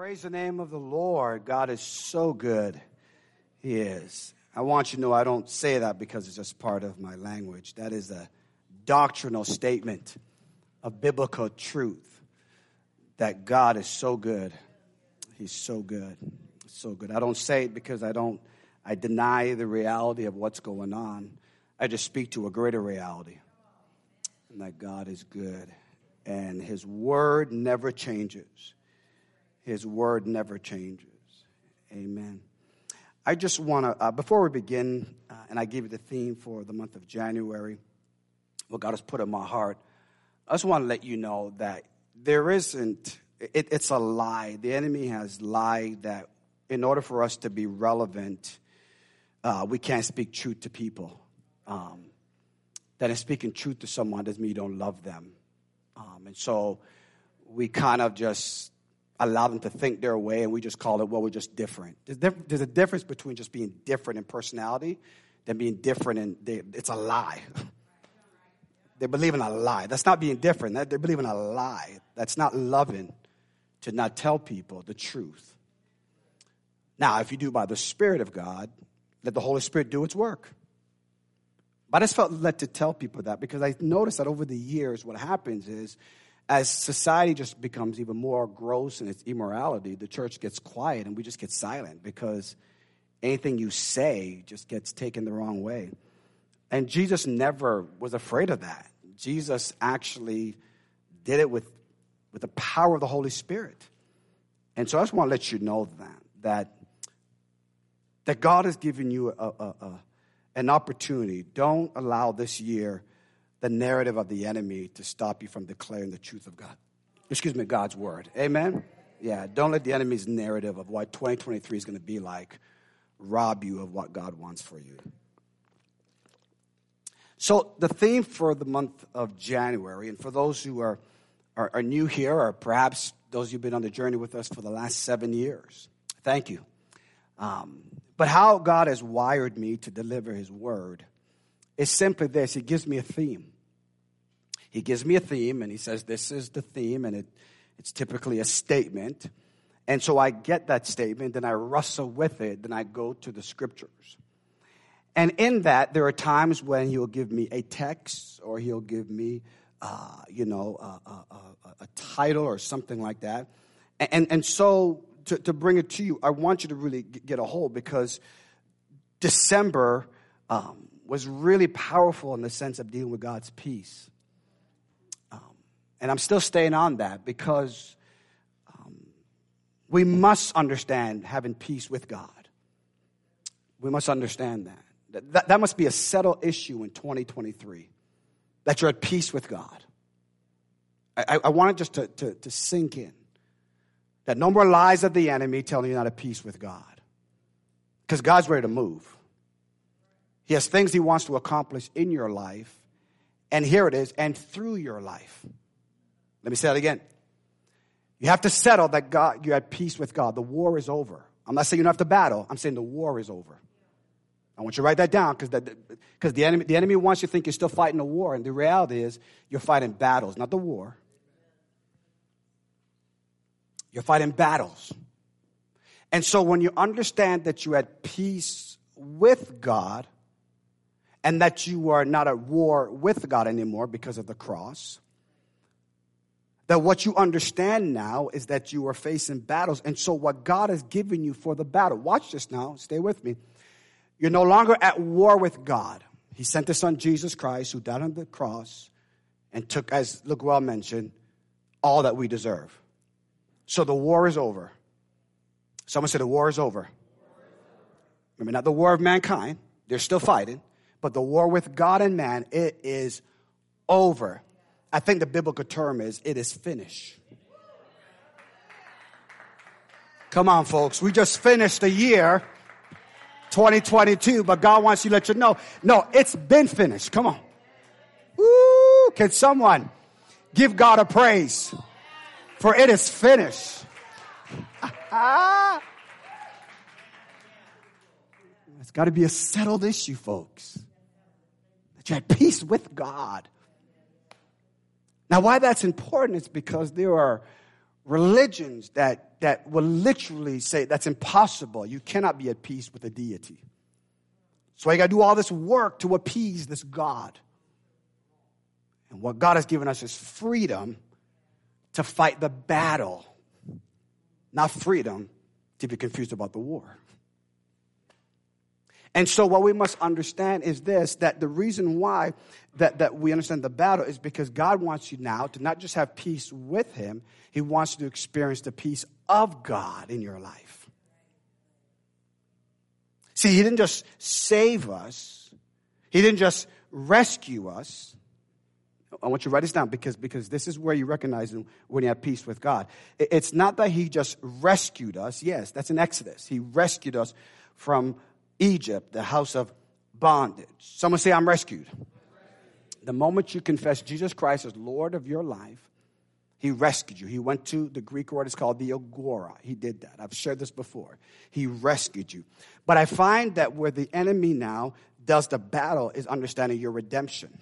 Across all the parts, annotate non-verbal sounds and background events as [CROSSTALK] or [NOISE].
Praise the name of the Lord. God is so good. He is. I want you to know I don't say that because it's just part of my language. That is a doctrinal statement of biblical truth that God is so good. He's so good. So good. I don't say it because I don't I deny the reality of what's going on. I just speak to a greater reality. And that God is good and his word never changes. His word never changes. Amen. I just want to, uh, before we begin, uh, and I give you the theme for the month of January, what God has put in my heart, I just want to let you know that there isn't, it, it's a lie. The enemy has lied that in order for us to be relevant, uh, we can't speak truth to people. Um, that in speaking truth to someone doesn't mean you don't love them. Um, and so we kind of just allow them to think their way and we just call it, well, we're just different. There's, a difference between just being different in personality than being different in, they, it's a lie. [LAUGHS] they believe in a lie. That's not being different. They believe in a lie. That's not loving to not tell people the truth. Now, if you do by the Spirit of God, let the Holy Spirit do its work. But I just felt led to tell people that because I noticed that over the years, what happens is as society just becomes even more gross in its immorality, the church gets quiet and we just get silent because anything you say just gets taken the wrong way. And Jesus never was afraid of that. Jesus actually did it with, with the power of the Holy Spirit. And so I just want to let you know that, that, that God has given you a, a, a, an opportunity. Don't allow this year the narrative of the enemy to stop you from declaring the truth of God. Excuse me, God's word. Amen? Yeah, don't let the enemy's narrative of what 2023 is going to be like rob you of what God wants for you. So, the theme for the month of January, and for those who are, are, are new here, or perhaps those who've been on the journey with us for the last seven years, thank you. Um, but how God has wired me to deliver His word is simply this He gives me a theme. He gives me a theme and He says, This is the theme, and it, it's typically a statement. And so I get that statement, then I wrestle with it, then I go to the scriptures. And in that, there are times when he'll give me a text or he'll give me, uh, you know, a, a, a, a, title or something like that. And, and so to, to bring it to you, I want you to really get a hold because December um, was really powerful in the sense of dealing with God's peace. Um, and I'm still staying on that because um, we must understand having peace with God. We must understand that. that. That must be a settled issue in 2023, that you're at peace with God. I, I want it just to, to, to sink in that no more lies of the enemy telling you're not at peace with God. Because God's ready to move. He has things He wants to accomplish in your life, and here it is, and through your life. Let me say that again. You have to settle that God, you're at peace with God. The war is over. I'm not saying you don't have to battle, I'm saying the war is over. I want you to write that down because the, the, enemy, the enemy wants you to think you're still fighting a war, and the reality is you're fighting battles, not the war. You're fighting battles. And so when you understand that you're at peace with God, and that you are not at war with God anymore because of the cross. That what you understand now is that you are facing battles. And so, what God has given you for the battle, watch this now, stay with me. You're no longer at war with God. He sent His Son Jesus Christ, who died on the cross and took, as Luke well mentioned, all that we deserve. So the war is over. Someone said the war is over. Remember, not the war of mankind. They're still fighting. But the war with God and man, it is over. I think the biblical term is it is finished. Come on, folks. We just finished the year 2022, but God wants you to let you know. No, it's been finished. Come on. Woo! Can someone give God a praise? For it is finished. [LAUGHS] it's got to be a settled issue, folks you're at [LAUGHS] peace with God. Now, why that's important is because there are religions that, that will literally say that's impossible. You cannot be at peace with a deity. So you got to do all this work to appease this God. And what God has given us is freedom to fight the battle, not freedom to be confused about the war. And so what we must understand is this that the reason why that, that we understand the battle is because God wants you now to not just have peace with him, he wants you to experience the peace of God in your life. See, he didn't just save us. He didn't just rescue us. I want you to write this down because, because this is where you recognize when you have peace with God. It's not that He just rescued us. Yes, that's in Exodus. He rescued us from Egypt, the house of bondage. Someone say, I'm rescued. The moment you confess Jesus Christ as Lord of your life, He rescued you. He went to the Greek word is called the agora. He did that. I've shared this before. He rescued you. But I find that where the enemy now does the battle is understanding your redemption.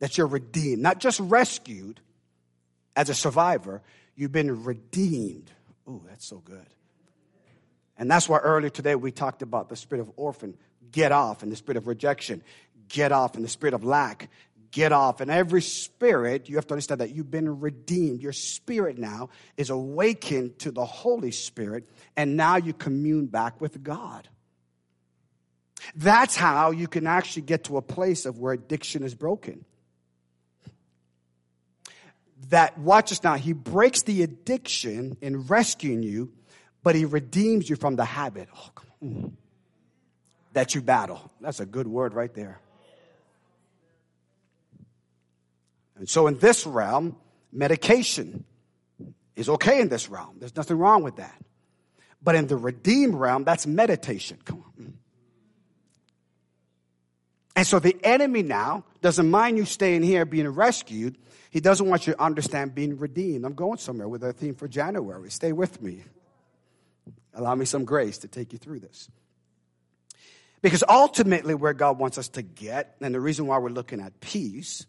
That you're redeemed, not just rescued as a survivor, you've been redeemed. Oh, that's so good. And that's why earlier today we talked about the spirit of orphan, get off, and the spirit of rejection, get off, and the spirit of lack, get off. And every spirit, you have to understand that you've been redeemed. Your spirit now is awakened to the Holy Spirit, and now you commune back with God. That's how you can actually get to a place of where addiction is broken. That, watch us now, he breaks the addiction in rescuing you but he redeems you from the habit oh, that you battle. That's a good word right there. And so, in this realm, medication is okay in this realm. There's nothing wrong with that. But in the redeemed realm, that's meditation. Come on. And so the enemy now doesn't mind you staying here being rescued. He doesn't want you to understand being redeemed. I'm going somewhere with a theme for January. Stay with me. Allow me some grace to take you through this. Because ultimately, where God wants us to get, and the reason why we're looking at peace,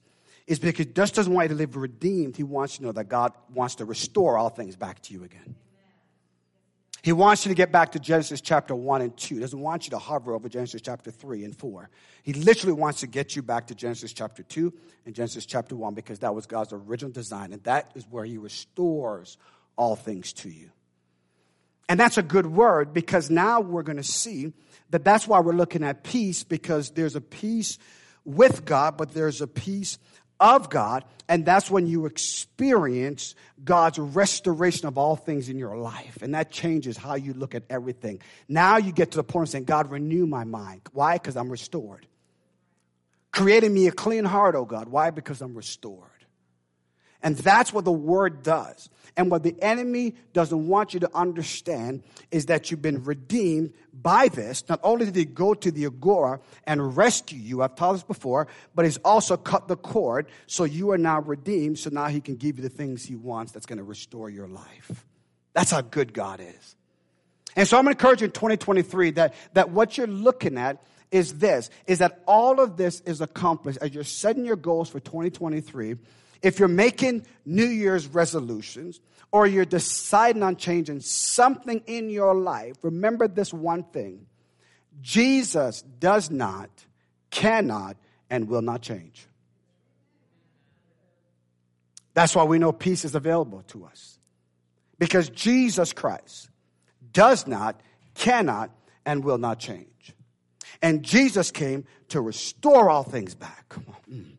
is because just doesn't want you to live redeemed. He wants you to know that God wants to restore all things back to you again. He wants you to get back to Genesis chapter 1 and 2. He doesn't want you to hover over Genesis chapter 3 and 4. He literally wants to get you back to Genesis chapter 2 and Genesis chapter 1 because that was God's original design. And that is where He restores all things to you. And that's a good word because now we're going to see that that's why we're looking at peace because there's a peace with God, but there's a peace of God. And that's when you experience God's restoration of all things in your life. And that changes how you look at everything. Now you get to the point of saying, God, renew my mind. Why? Because I'm restored. Creating me a clean heart, oh God. Why? Because I'm restored. And that's what the word does. And what the enemy doesn't want you to understand is that you've been redeemed by this. Not only did he go to the Agora and rescue you, I've taught this before, but he's also cut the cord so you are now redeemed. So now he can give you the things he wants that's going to restore your life. That's how good God is. And so I'm going to encourage you in 2023 that, that what you're looking at is this, is that all of this is accomplished as you're setting your goals for 2023 if you're making New Year's resolutions or you're deciding on changing something in your life, remember this one thing Jesus does not, cannot, and will not change. That's why we know peace is available to us. Because Jesus Christ does not, cannot, and will not change. And Jesus came to restore all things back. Come on. Mm.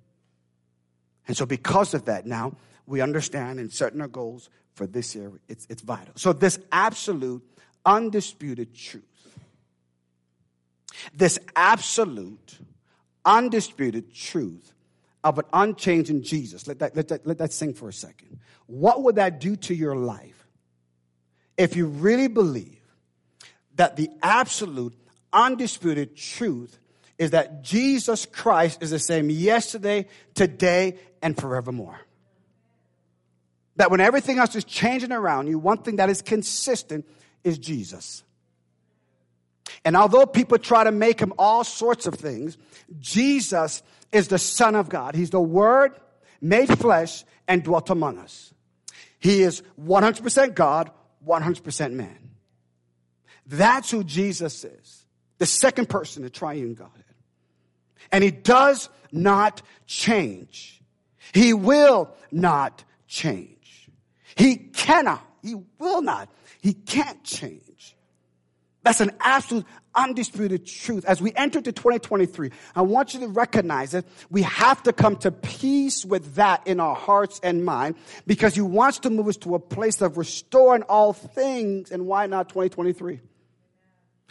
And so, because of that, now we understand and setting our goals for this year, it's, it's vital. So, this absolute, undisputed truth, this absolute, undisputed truth of an unchanging Jesus, let that, let, that, let that sing for a second. What would that do to your life if you really believe that the absolute, undisputed truth is that Jesus Christ is the same yesterday, today, and forevermore. That when everything else is changing around you, one thing that is consistent is Jesus. And although people try to make him all sorts of things, Jesus is the Son of God. He's the Word made flesh and dwelt among us. He is 100% God, 100% man. That's who Jesus is, the second person, the triune Godhead. And he does not change. He will not change. He cannot, he will not, he can't change. That's an absolute undisputed truth. As we enter to 2023, I want you to recognize that we have to come to peace with that in our hearts and mind because He wants to move us to a place of restoring all things. And why not 2023?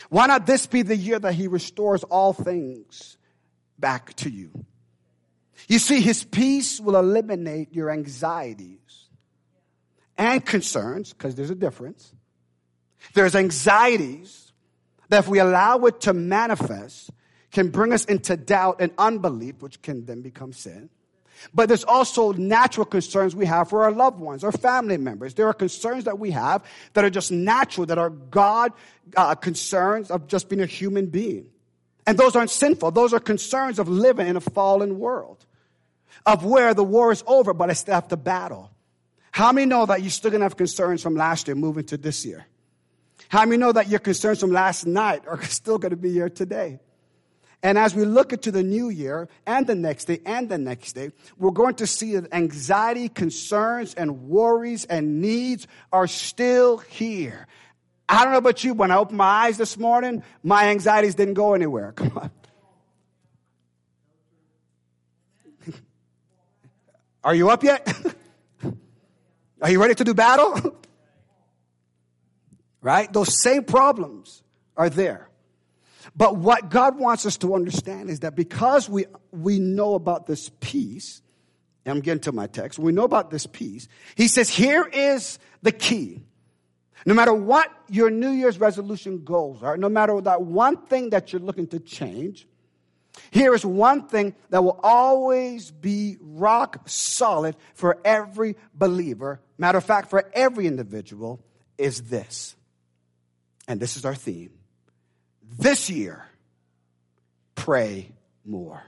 Why not this be the year that He restores all things back to you? You see, His peace will eliminate your anxieties and concerns, because there's a difference. There's anxieties that if we allow it to manifest, can bring us into doubt and unbelief, which can then become sin. But there's also natural concerns we have for our loved ones, our family members. There are concerns that we have that are just natural, that are God uh, concerns of just being a human being. And those aren't sinful. Those are concerns of living in a fallen world, of where the war is over, but I still have to battle. How many know that you're still to have concerns from last year moving to this year? How many know that your concerns from last night are [LAUGHS] still to be here today? And as we look into the new year and the next day and the next day, we're going to see that anxiety, concerns, and worries and needs are still here. I don't know about you, when I opened my eyes this morning, my anxieties didn't go anywhere. [LAUGHS] Come on. Are you up yet? [LAUGHS] Are you ready to do battle? [LAUGHS] right? Those same problems are there. But what God wants us to understand is that because we, we know about this peace, and I'm getting to my text, we know about this peace, He says, here is the key. No matter what your New Year's resolution goals are, no matter that one thing that you're looking to change, here is one thing that will always be rock solid for every believer. Matter of fact, for every individual, is this and this is our theme. This year, pray more.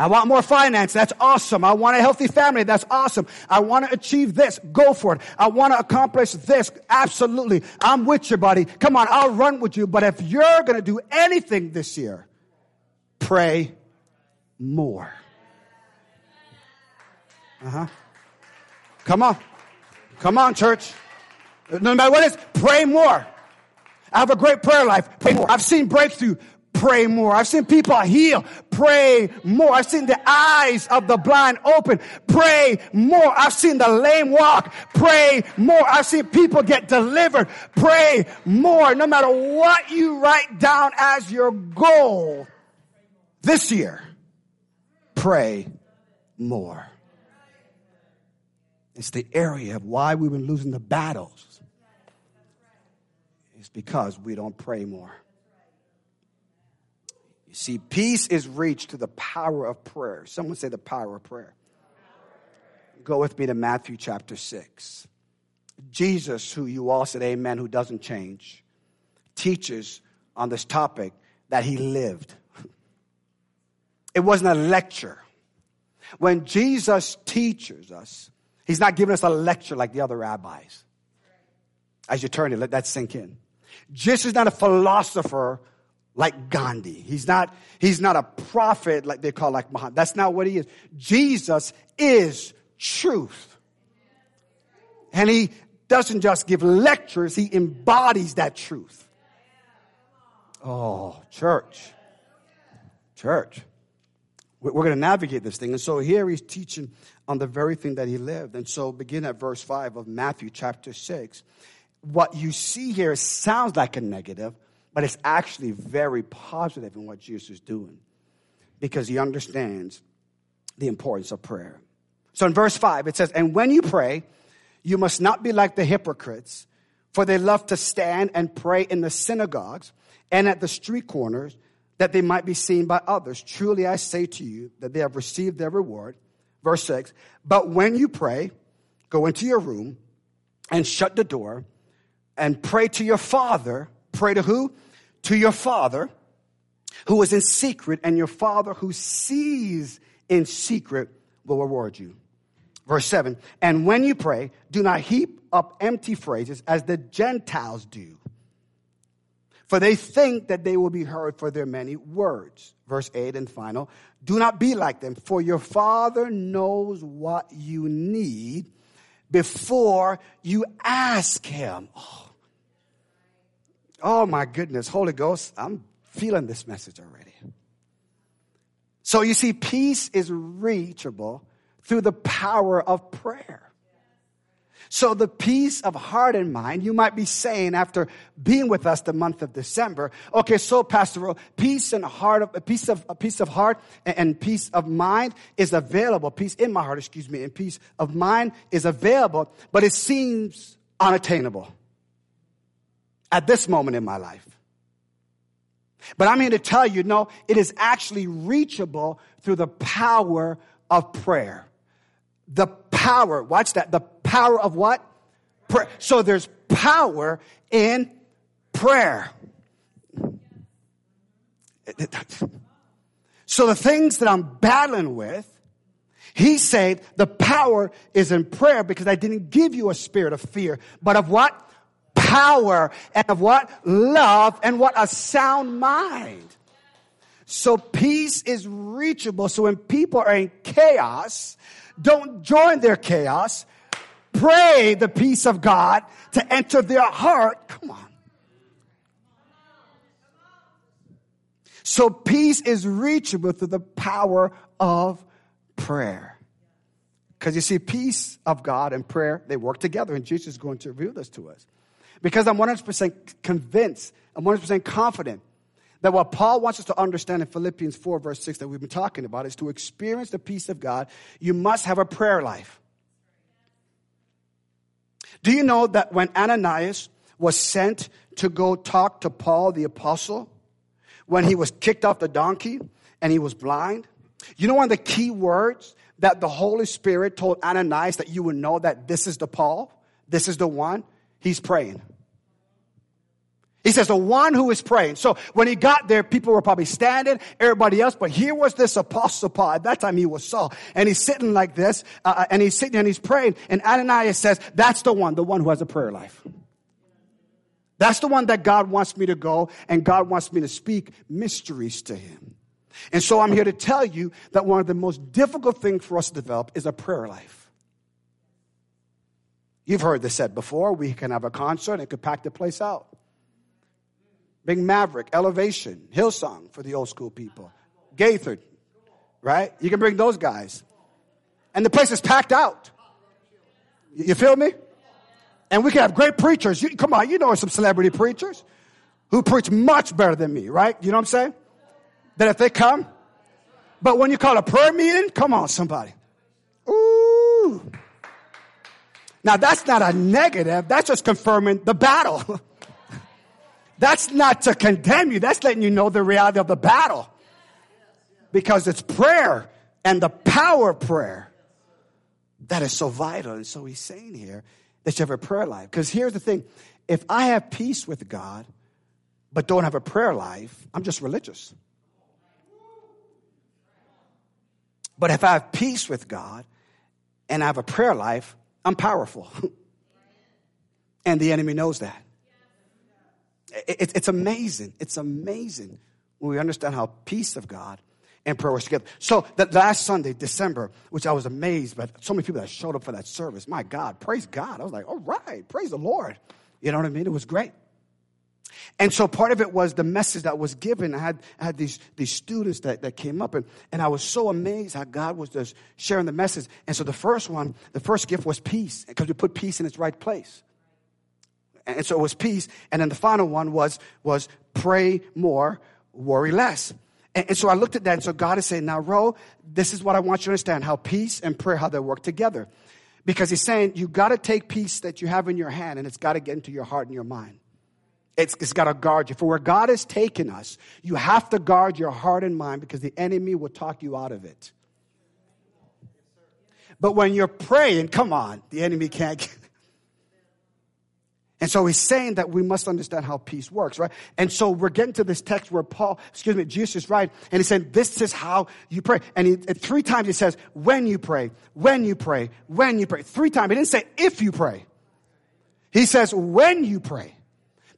I want more finance. That's awesome. I want a healthy family. That's awesome. I want to achieve this. Go for it. I want to accomplish this. Absolutely. I'm with you, buddy. Come on. I'll run with you. But if you're going to do anything this year, pray more. Uh huh. Come on. Come on, church. No matter what it is, pray more. I have a great prayer life. Pray more. I've seen breakthrough. Pray more. I've seen people heal. Pray more. I've seen the eyes of the blind open. Pray more. I've seen the lame walk. Pray more. I've seen people get delivered. Pray more. No matter what you write down as your goal this year, pray more. It's the area of why we've been losing the battles. It's because we don't pray more. You see, peace is reached through the power of prayer. Someone say the power of prayer. Go with me to Matthew chapter 6. Jesus, who you all said amen, who doesn't change, teaches on this topic that he lived. [LAUGHS] It wasn't a lecture. When Jesus teaches us, He's not giving us a lecture like the other rabbis. As you turn it, let that sink in. Jesus is not a philosopher like Gandhi. He's not, he's not a prophet like they call like Muhammad. That's not what he is. Jesus is truth. And he doesn't just give lectures, he embodies that truth. Oh, church. Church. We're going to navigate this thing. And so here he's teaching on the very thing that he lived. And so begin at verse 5 of Matthew chapter 6. What you see here sounds like a negative, but it's actually very positive in what Jesus is doing because he understands the importance of prayer. So in verse 5, it says, And when you pray, you must not be like the hypocrites, for they love to stand and pray in the synagogues and at the street corners that they might be seen by others. Truly I say to you that they have received their reward. Verse 6 But when you pray, go into your room and shut the door and pray to your Father. Pray to who? To your Father who is in secret, and your Father who sees in secret will reward you. Verse 7 And when you pray, do not heap up empty phrases as the Gentiles do. For they think that they will be heard for their many words. Verse 8 and final. Do not be like them, for your Father knows what you need before you ask Him. Oh, oh my goodness, Holy Ghost, I'm feeling this message already. So you see, peace is reachable through the power of prayer. So the peace of heart and mind, you might be saying after being with us the month of December, okay, so Pastor, peace and heart of, a peace of, a peace of heart and, and peace of mind is available. Peace in my heart, excuse me, and peace of mind is available, but it seems unattainable at this moment in my life. But I'm here to tell you, no, it is actually reachable through the power of prayer. The power, watch that, the power of what? Prayer. So there's power in prayer. So the things that I'm battling with, he said the power is in prayer because I didn't give you a spirit of fear, but of what? Power and of what? Love and what? A sound mind. So peace is reachable. So when people are in chaos, don't join their chaos. Pray the peace of God to enter their heart. Come on. So peace is reachable through the power of prayer. Because you see, peace of God and prayer, they work together, and Jesus is going to reveal this to us. Because I'm 100% convinced, I'm 100% confident that what Paul wants us to understand in Philippians 4, verse 6, that we've been talking about, is to experience the peace of God, you must have a prayer life. Do you know that when Ananias was sent to go talk to Paul the apostle, when he was kicked off the donkey and he was blind, you know one of the key words that the Holy Spirit told Ananias that you would know that this is the Paul, this is the one? He's praying. He says, the one who is praying. So when he got there, people were probably standing, everybody else, but here was this apostle Paul. At that time, he was Saul. And he's sitting like this, uh, uh, and he's sitting and he's praying. And Ananias says, that's the one, the one who has a prayer life. That's the one that God wants me to go, and God wants me to speak mysteries to him. And so I'm here to tell you that one of the most difficult things for us to develop is a prayer life. You've heard this said before. We can have a concert and it could pack the place out. Big Maverick, Elevation, Hillsong for the old school people, Gaither, right? You can bring those guys. And the place is packed out. You feel me? And we can have great preachers. You, come on, you know some celebrity preachers who preach much better than me, right? You know what I'm saying? That if they come, but when you call a prayer meeting, come on, somebody. Ooh. Now that's not a negative, that's just confirming the battle. [LAUGHS] That's not to condemn you. That's letting you know the reality of the battle. Because it's prayer and the power of prayer that is so vital. And so he's saying here that you have a prayer life. Because here's the thing if I have peace with God, but don't have a prayer life, I'm just religious. But if I have peace with God and I have a prayer life, I'm powerful. [LAUGHS] and the enemy knows that. It, it's amazing. It's amazing when we understand how peace of God and prayer was together. So that last Sunday, December, which I was amazed by so many people that showed up for that service. My God, praise God. I was like, all right, praise the Lord. You know what I mean? It was great. And so part of it was the message that was given. I had, I had these, these students that, that came up, and, and I was so amazed how God was just sharing the message. And so the first one, the first gift was peace, because we put peace in its right place. And so it was peace. And then the final one was, was pray more, worry less. And, and so I looked at that. And so God is saying, now, Ro, this is what I want you to understand how peace and prayer, how they work together. Because he's saying, you got to take peace that you have in your hand and it's got to get into your heart and your mind. It's, it's got to guard you. For where God has taken us, you have to guard your heart and mind because the enemy will talk you out of it. But when you're praying, come on, the enemy can't. And so he's saying that we must understand how peace works, right? And so we're getting to this text where Paul, excuse me, Jesus is right, and he said, this is how you pray. And he, three times he says, when you pray, when you pray, when you pray. Three times. He didn't say if you pray. He says when you pray.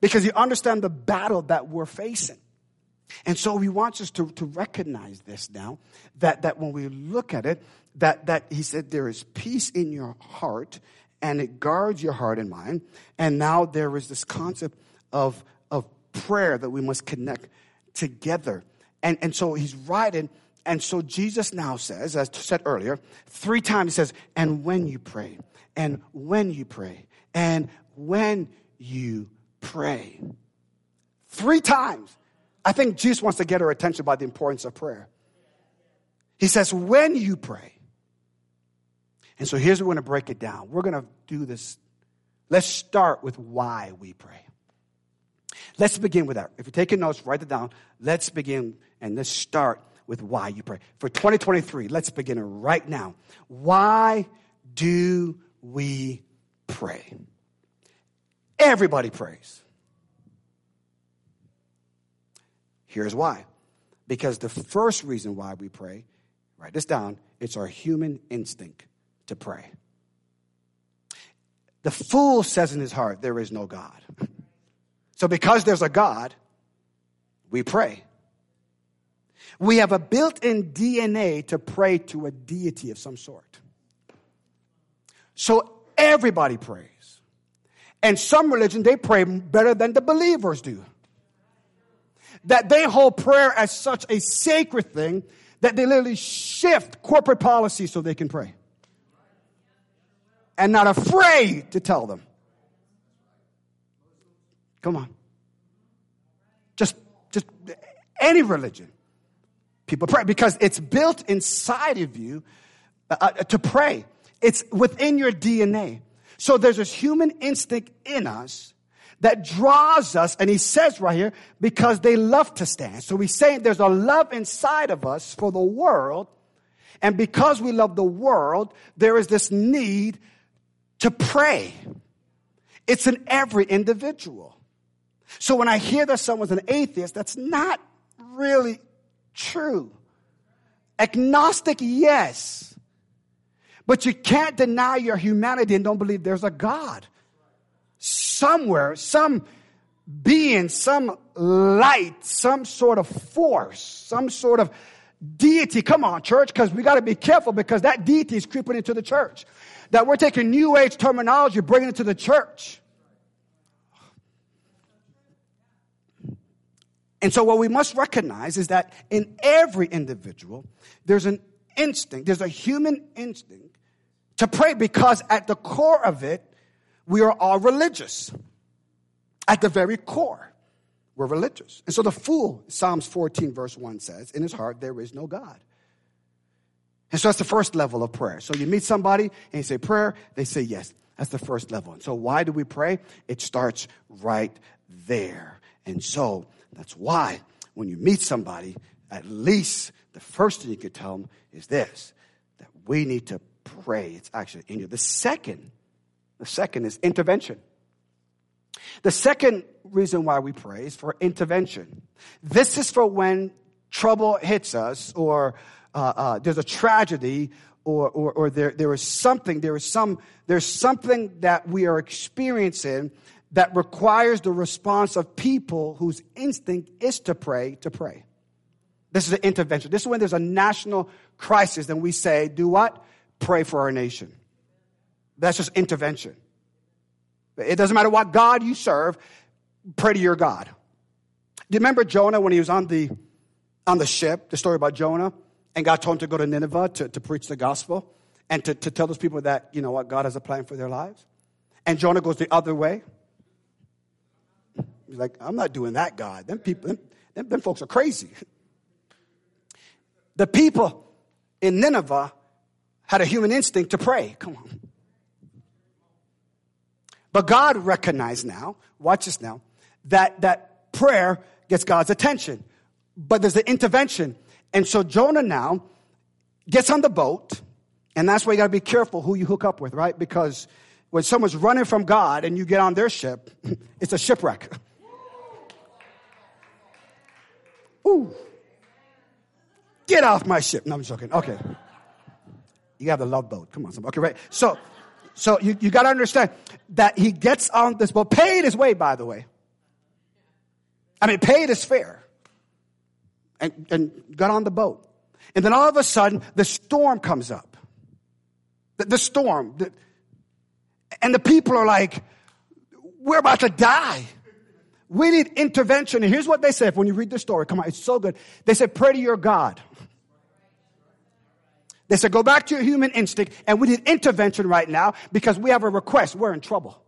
Because you understand the battle that we're facing. And so he wants us to, to recognize this now, that, that when we look at it, that, that he said there is peace in your heart and it guards your heart and mind. And now there is this concept of, of prayer that we must connect together. And, and so he's writing, and so Jesus now says, as said earlier, three times he says, and when you pray, and when you pray, and when you pray. Three times. I think Jesus wants to get our attention by the importance of prayer. He says, when you pray. And so here's we're going to break it down. We're going to do this. Let's start with why we pray. Let's begin with that. If you're taking notes, write it down. Let's begin and let's start with why you pray. For 2023, let's begin right now. Why do we pray? Everybody prays. Here's why. Because the first reason why we pray, write this down, it's our human instinct to pray. The fool says in his heart, There is no God. So, because there's a God, we pray. We have a built in DNA to pray to a deity of some sort. So, everybody prays. And some religion, they pray better than the believers do that they hold prayer as such a sacred thing that they literally shift corporate policy so they can pray. And not afraid to tell them. Come on. Just, just any religion. People pray because it's built inside of you uh, uh to pray. It's within your DNA. So there's this human instinct in us that draws us, and he says right here, because they love to stand. So he's saying there's a love inside of us for the world, and because we love the world, there is this need to pray. It's in every individual. So when I hear that someone's an atheist, that's not really true. Agnostic, yes. But you can't deny your humanity and don't believe there's a God somewhere, some being, some light, some sort of force, some sort of deity. Come on, church, because we got to be careful because that deity is creeping into the church. That we're taking new age terminology, bringing it to the church. And so, what we must recognize is that in every individual, there's an instinct, there's a human instinct to pray because at the core of it we are all religious. At the very core, we're religious. And so the fool, Psalms 14, verse 1 says, in his heart, there is no God. And so that's the first level of prayer. So you meet somebody and you say prayer, they say yes. That's the first level. And so why do we pray? It starts right there. And so that's why when you meet somebody, at least the first thing you could tell them is this that we need to pray. It's actually in you. The second the second is intervention. The second reason why we pray is for intervention. This is for when trouble hits us or uh, uh, there's a tragedy or, or, or there, there is something, there is some, there's something that we are experiencing that requires the response of people whose instinct is to pray, to pray. This is an intervention. This is when there's a national crisis, then we say, do what? Pray for our nation. That's just intervention. It doesn't matter what God you serve, pray to your God. Do you remember Jonah when he was on the, on the ship, the story about Jonah? And God told him to go to Nineveh to, to preach the gospel and to, to tell those people that, you know what, God has a plan for their lives. And Jonah goes the other way. He's like, I'm not doing that, God. Them people, them, them, them folks are crazy. The people in Nineveh had a human instinct to pray. Come on. But God recognized now, watch this now, that, that prayer gets God's attention. But there's an intervention. And so Jonah now gets on the boat, and that's why you gotta be careful who you hook up with, right? Because when someone's running from God and you get on their ship, [CLEARS THROAT] it's a shipwreck. [LAUGHS] Ooh. Get off my ship. No, I'm joking. Okay. You have the love boat. Come on. Okay, right. So, so you, you got to understand that he gets on this boat, paid his way, by the way. I mean, paid his fare. And, and got on the boat. And then all of a sudden, the storm comes up. The, the storm. The, and the people are like, we're about to die. We need intervention. And here's what they said when you read the story. Come on, it's so good. They said, pray to your God. They said, go back to your human instinct, and we need intervention right now because we have a request. We're in trouble.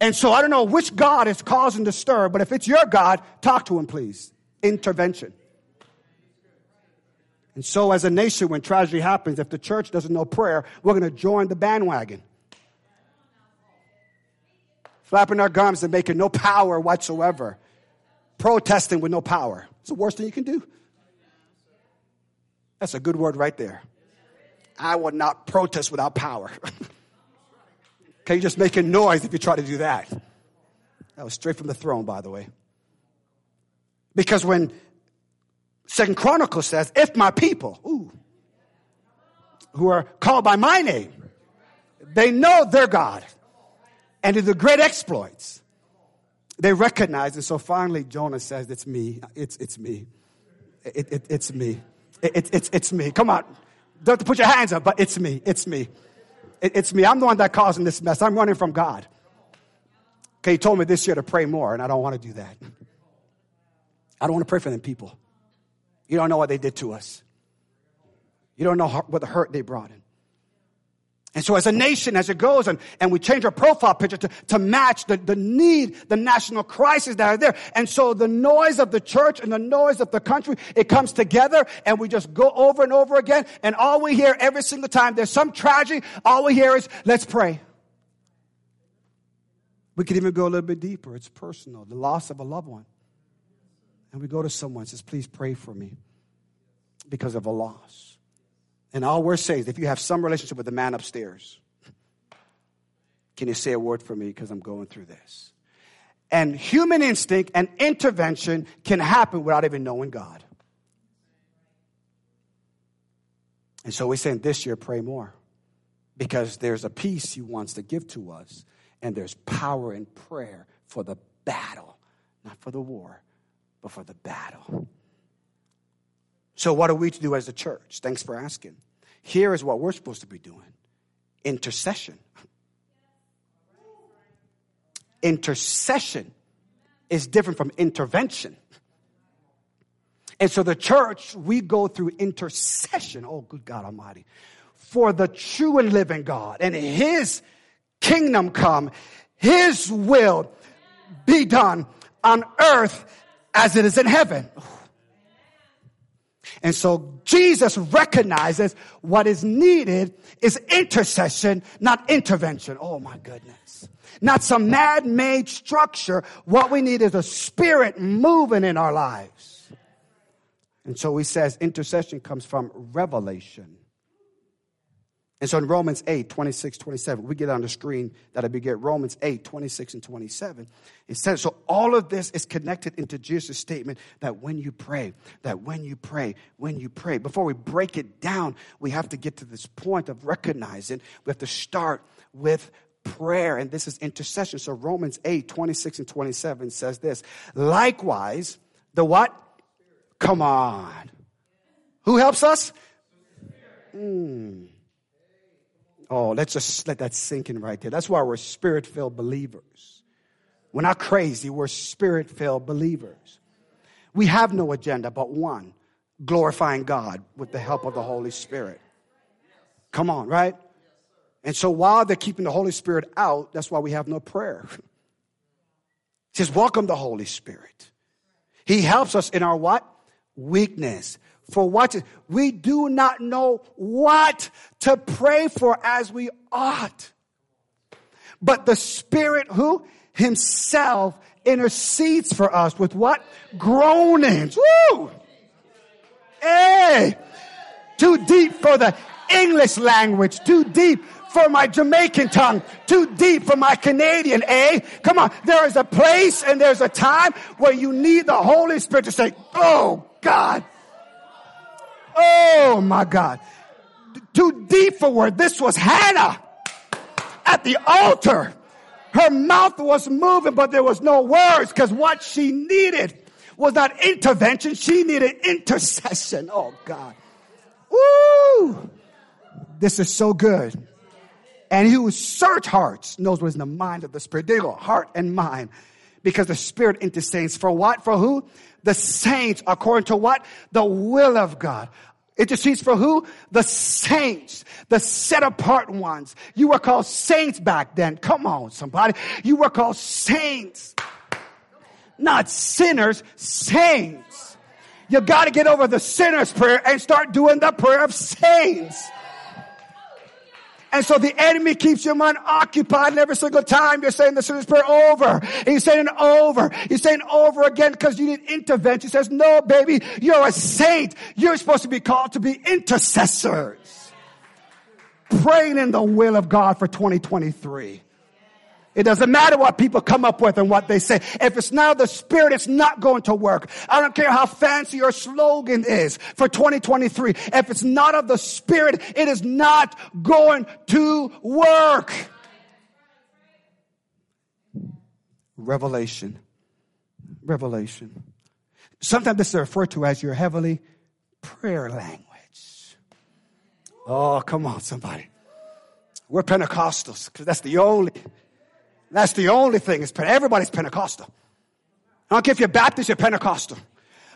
And so I don't know which God is causing the stir, but if it's your God, talk to him, please. Intervention. And so, as a nation, when tragedy happens, if the church doesn't know prayer, we're going to join the bandwagon. Flapping our gums and making no power whatsoever. Protesting with no power. It's the worst thing you can do. That's a good word right there. I will not protest without power. [LAUGHS] okay, you're just making noise if you try to do that. That was straight from the throne, by the way. Because when Second Chronicles says, if my people, ooh, who are called by my name, they know their God and do the great exploits. They recognize, and so finally Jonah says, It's me. It's, it's me. It, it, it's me. It, it's, it's me. Come on. Don't have to put your hands up, but it's me. It's me. it's me. I'm the one that causing this mess. I'm running from God. Okay, he told me this year to pray more, and I don't want to do that. I don't want to pray for them people. You don't know what they did to us. You don't know what the hurt they brought in. And so as a nation, as it goes and, and we change our profile picture to, to match the, the need, the national crisis that are there. And so the noise of the church and the noise of the country, it comes together and we just go over and over again. And all we hear every single time there's some tragedy, all we hear is, let's pray. We could even go a little bit deeper. It's personal, the loss of a loved one. And we go to someone and says, please pray for me because of a loss. And all we're saying is if you have some relationship with the man upstairs, can you say a word for me because I'm going through this? And human instinct and intervention can happen without even knowing God. And so we're saying this year, pray more because there's a peace He wants to give to us, and there's power in prayer for the battle, not for the war, but for the battle. So, what are we to do as a church? Thanks for asking. Here is what we're supposed to be doing intercession. Intercession is different from intervention. And so, the church, we go through intercession. Oh, good God Almighty. For the true and living God and His kingdom come, His will be done on earth as it is in heaven. And so Jesus recognizes what is needed is intercession, not intervention. Oh my goodness. Not some man-made structure. What we need is a spirit moving in our lives. And so he says intercession comes from revelation. And so in Romans 8, 26, 27, we get on the screen that we get Romans 8, 26 and 27. It says, so all of this is connected into Jesus' statement that when you pray, that when you pray, when you pray. Before we break it down, we have to get to this point of recognizing. We have to start with prayer, and this is intercession. So Romans 8, 26 and 27 says this. Likewise, the what? Come on. Who helps us? Hmm. Oh, let's just let that sink in right there. That's why we're spirit filled believers. We're not crazy, we're spirit filled believers. We have no agenda but one glorifying God with the help of the Holy Spirit. Come on, right? And so while they're keeping the Holy Spirit out, that's why we have no prayer. [LAUGHS] Just welcome the Holy Spirit. He helps us in our what? Weakness for what we do not know what to pray for as we ought. But the Spirit who himself intercedes for us with what? Groanings. Woo! Hey! Too deep for the English language, too deep for my Jamaican tongue, too deep for my Canadian, eh? Come on. There is a place and there's a time where you need the Holy Spirit to say, Oh God. Oh my God. Too deep for word. This was Hannah at the altar. Her mouth was moving, but there was no words because what she needed was not intervention. She needed intercession. Oh God. Woo! This is so good. And he who search hearts knows what is in the mind of the Spirit. There you go, heart and mind. Because the Spirit intercedes for what? For who? The saints, according to what? The will of God. Intercedes for who? The saints, the set apart ones. You were called saints back then. Come on, somebody. You were called saints. Not sinners, saints. You gotta get over the sinner's prayer and start doing the prayer of saints. And so the enemy keeps your mind occupied and every single time you're saying the sinner's prayer over. And you're saying it over. You're saying over again because you need intervention. He says, no, baby, you're a saint. You're supposed to be called to be intercessors. Praying in the will of God for 2023. It doesn't matter what people come up with and what they say. If it's not the spirit, it's not going to work. I don't care how fancy your slogan is for 2023. If it's not of the spirit, it is not going to work. Revelation. Revelation. Sometimes this is referred to as your heavenly prayer language. Oh, come on, somebody. We're Pentecostals because that's the only that's the only thing. It's, everybody's Pentecostal. I don't care if you're Baptist, you're Pentecostal.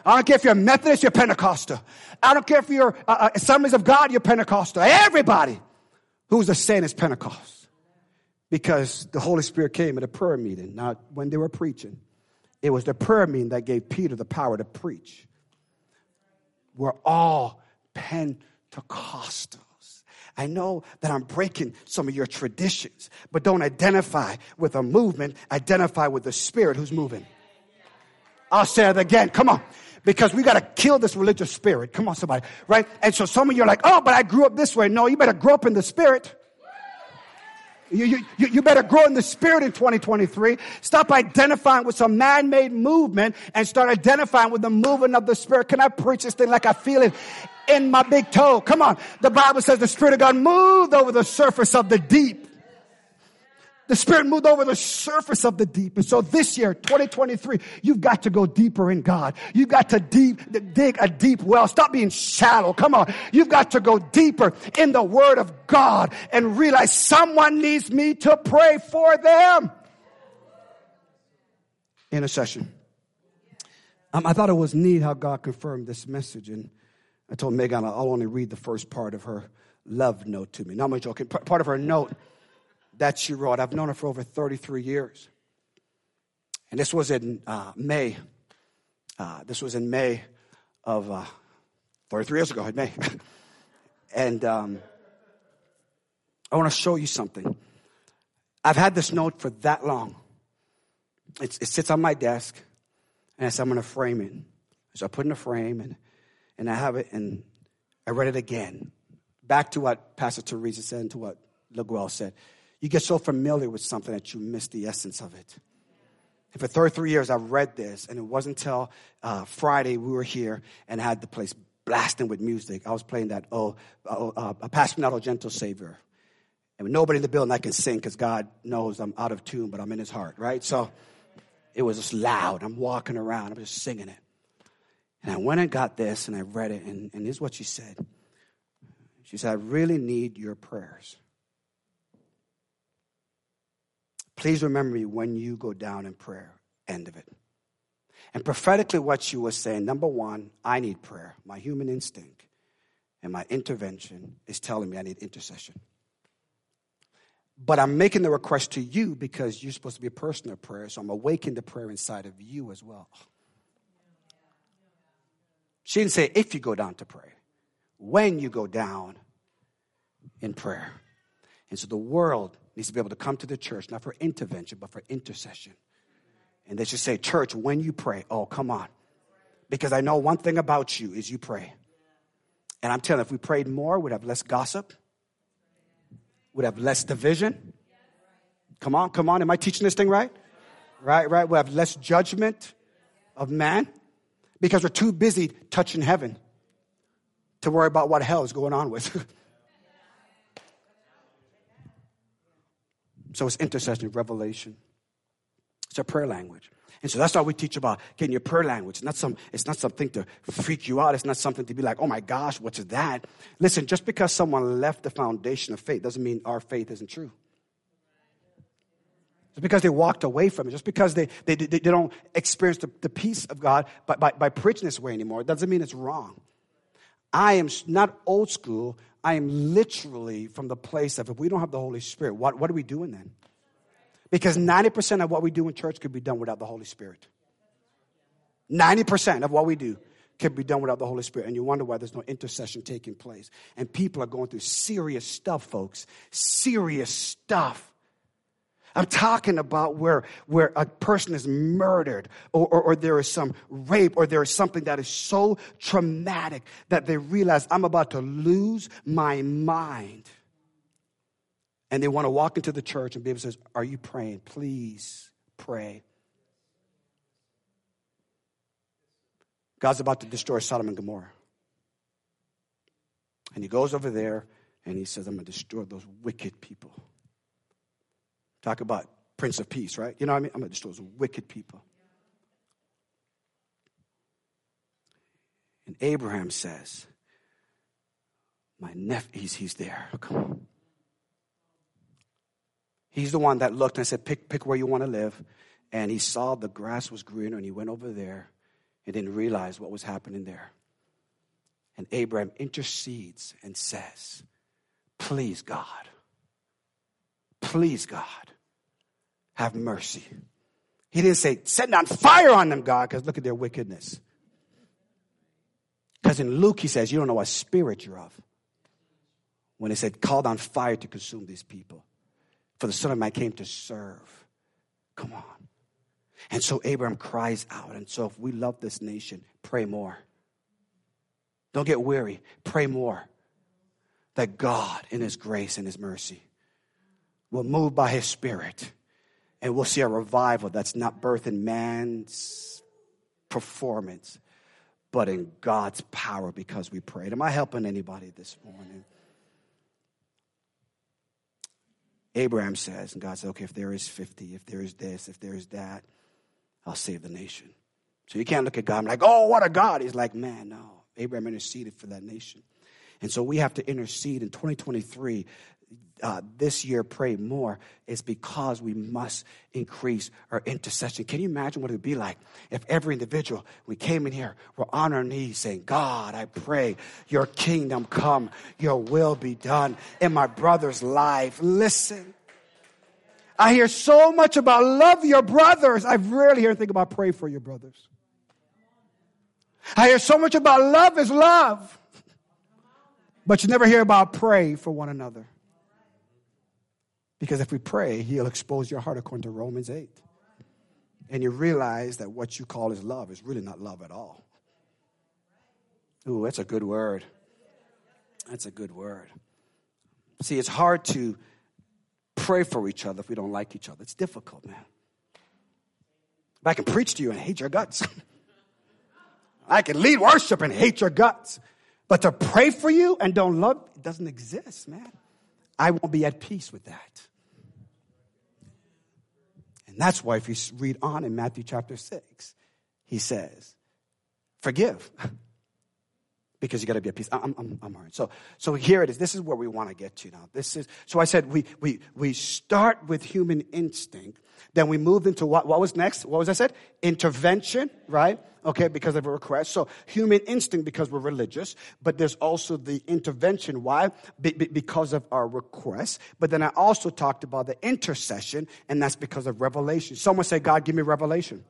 I don't care if you're Methodist, you're Pentecostal. I don't care if you're uh, uh, Assemblies of God, you're Pentecostal. Everybody who's a saint is Pentecost. Because the Holy Spirit came at a prayer meeting, not when they were preaching. It was the prayer meeting that gave Peter the power to preach. We're all Pentecostal. I know that I'm breaking some of your traditions, but don't identify with a movement, identify with the spirit who's moving. I'll say it again. Come on. Because we got to kill this religious spirit. Come on, somebody. Right? And so some of you are like, oh, but I grew up this way. No, you better grow up in the spirit. You, you, you better grow in the spirit in 2023. Stop identifying with some man-made movement and start identifying with the movement of the spirit. Can I preach this thing like I feel it in my big toe? Come on. The Bible says the spirit of God moved over the surface of the deep. The Spirit moved over the surface of the deep. And so this year, 2023, you've got to go deeper in God. You've got to deep, dig a deep well. Stop being shallow. Come on. You've got to go deeper in the Word of God and realize someone needs me to pray for them. Intercession. Um, I thought it was neat how God confirmed this message. And I told Megan I'll only read the first part of her love note to me. Not my joking. Part of her note that she wrote. I've known her for over 33 years. And this was in uh, May. Uh, this was in May of uh, 33 years ago, in May. [LAUGHS] and um, I want to show you something. I've had this note for that long. It's, it sits on my desk, and I said, I'm going to frame it. So I put in a frame, and, and I have it, and I read it again. Back to what Pastor Teresa said and to what LaGuel said. You get so familiar with something that you miss the essence of it. And for 33 years, I've read this, and it wasn't until uh, Friday we were here and had the place blasting with music. I was playing that, oh, oh uh, a gentle Savior. And with nobody in the building, I can sing because God knows I'm out of tune, but I'm in his heart, right? So it was just loud. I'm walking around, I'm just singing it. And I went and got this, and I read it, and, and this is what she said. She said, I really need your prayers. Please remember me when you go down in prayer. End of it. And prophetically, what she was saying number one, I need prayer. My human instinct and my intervention is telling me I need intercession. But I'm making the request to you because you're supposed to be a person of prayer, so I'm awakening the prayer inside of you as well. She didn't say if you go down to pray, when you go down in prayer. And so the world needs to be able to come to the church, not for intervention, but for intercession. And they should say, Church, when you pray, oh, come on. Because I know one thing about you is you pray. And I'm telling you, if we prayed more, we'd have less gossip, We'd have less division. Come on, come on. Am I teaching this thing right? Right, right. We'll have less judgment of man because we're too busy touching heaven to worry about what hell is going on with. [LAUGHS] so it's intercession, revelation. It's a prayer language. And so that's why we teach about getting your prayer language. It's not, some, it's not something to freak you out. It's not something to be like, oh my gosh, what's that? Listen, just because someone left the foundation of faith doesn't mean our faith isn't true. Just because they walked away from it, just because they, they, they, they don't experience the, the peace of God by, by, by preaching this way anymore, doesn't mean it's wrong. I am not old school. I am literally from the place of if we don't have the Holy Spirit, what, what are we doing then? Because 90% of what we do in church could be done without the Holy Spirit. 90% of what we do can be done without the Holy Spirit. And you wonder why there's no intercession taking place. And people are going through serious stuff, folks. Serious stuff. I'm talking about where, where a person is murdered or, or, or, there is some rape or there is something that is so traumatic that they realize I'm about to lose my mind. And they want to walk into the church and be able to say, Are you praying? Please pray. God's about to destroy Sodom and Gomorrah. And he goes over there and he says, I'm going to destroy those wicked people. Talk about Prince of Peace, right? You know what I mean? I'm destroy those wicked people. And Abraham says, My nephew, he's, he's there. Come on. He's the one that looked and said, pick, pick where you want to live. And he saw the grass was greener and he went over there and didn't realize what was happening there. And Abraham intercedes and says, Please, God, please, God, have mercy. He didn't say, send on fire on them, God, because look at their wickedness. Because in Luke, he says, you don't know what spirit you're of. When he said, call down fire to consume these people. For the Son of Man came to serve. Come on. And so Abraham cries out. And so if we love this nation, pray more. Don't get weary. Pray more. That God, in His grace and His mercy, will move by His Spirit and we'll see a revival that's not birthed in man's performance, but in God's power because we prayed. Am I helping anybody this morning? Abraham says, and God said, okay, if there is 50, if there is this, if there is that, I'll save the nation. So you can't look at God and like, oh, what a God. He's like, man, no. Abraham interceded for that nation. And so we have to intercede in 2023 uh, this year pray more is because we must increase our intercession. Can you imagine what it would be like if every individual, we came in here, we're on our knees saying, God, I pray your kingdom come, your will be done in my brother's life. Listen. I hear so much about love your brothers. I rarely hear anything about pray for your brothers. I hear so much about love is love, but you never hear about pray for one another. Because if we pray, He'll expose your heart according to Romans 8. And you realize that what you call is love is really not love at all. Ooh, that's a good word. That's a good word. See, it's hard to pray for each other if we don't like each other. It's difficult, man. I can preach to you and hate your guts. [LAUGHS] I can lead worship and hate your guts. But to pray for you and don't love, it doesn't exist, man. I won't be at peace with that. And that's why if you read on in Matthew chapter 6, he says, forgive. [LAUGHS] because you got to be at peace. I'm, I'm, I'm all right. So, so here it is. This is where we want to get to now. This is, so I said we, we, we start with human instinct. Then we moved into what, what was next? What was I said? Intervention, right? Okay, because of a request. So human instinct because we're religious, but there's also the intervention. Why? Be, be, because of our request. But then I also talked about the intercession, and that's because of revelation. Someone say, God, give me revelation.